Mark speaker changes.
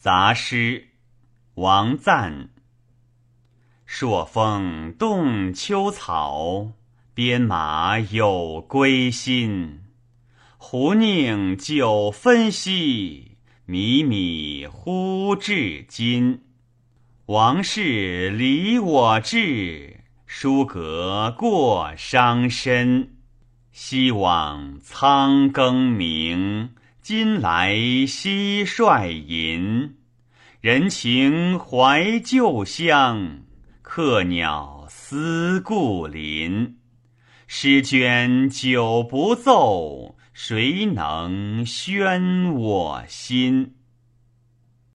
Speaker 1: 杂诗，王赞。朔风动秋草，鞭马有归心。胡宁久分兮，靡靡乎至今。王室离我志，书阁过伤身。昔往苍更明。今来蟋蟀吟，人情怀旧乡，客鸟思故林。诗卷久不奏，谁能宣我心？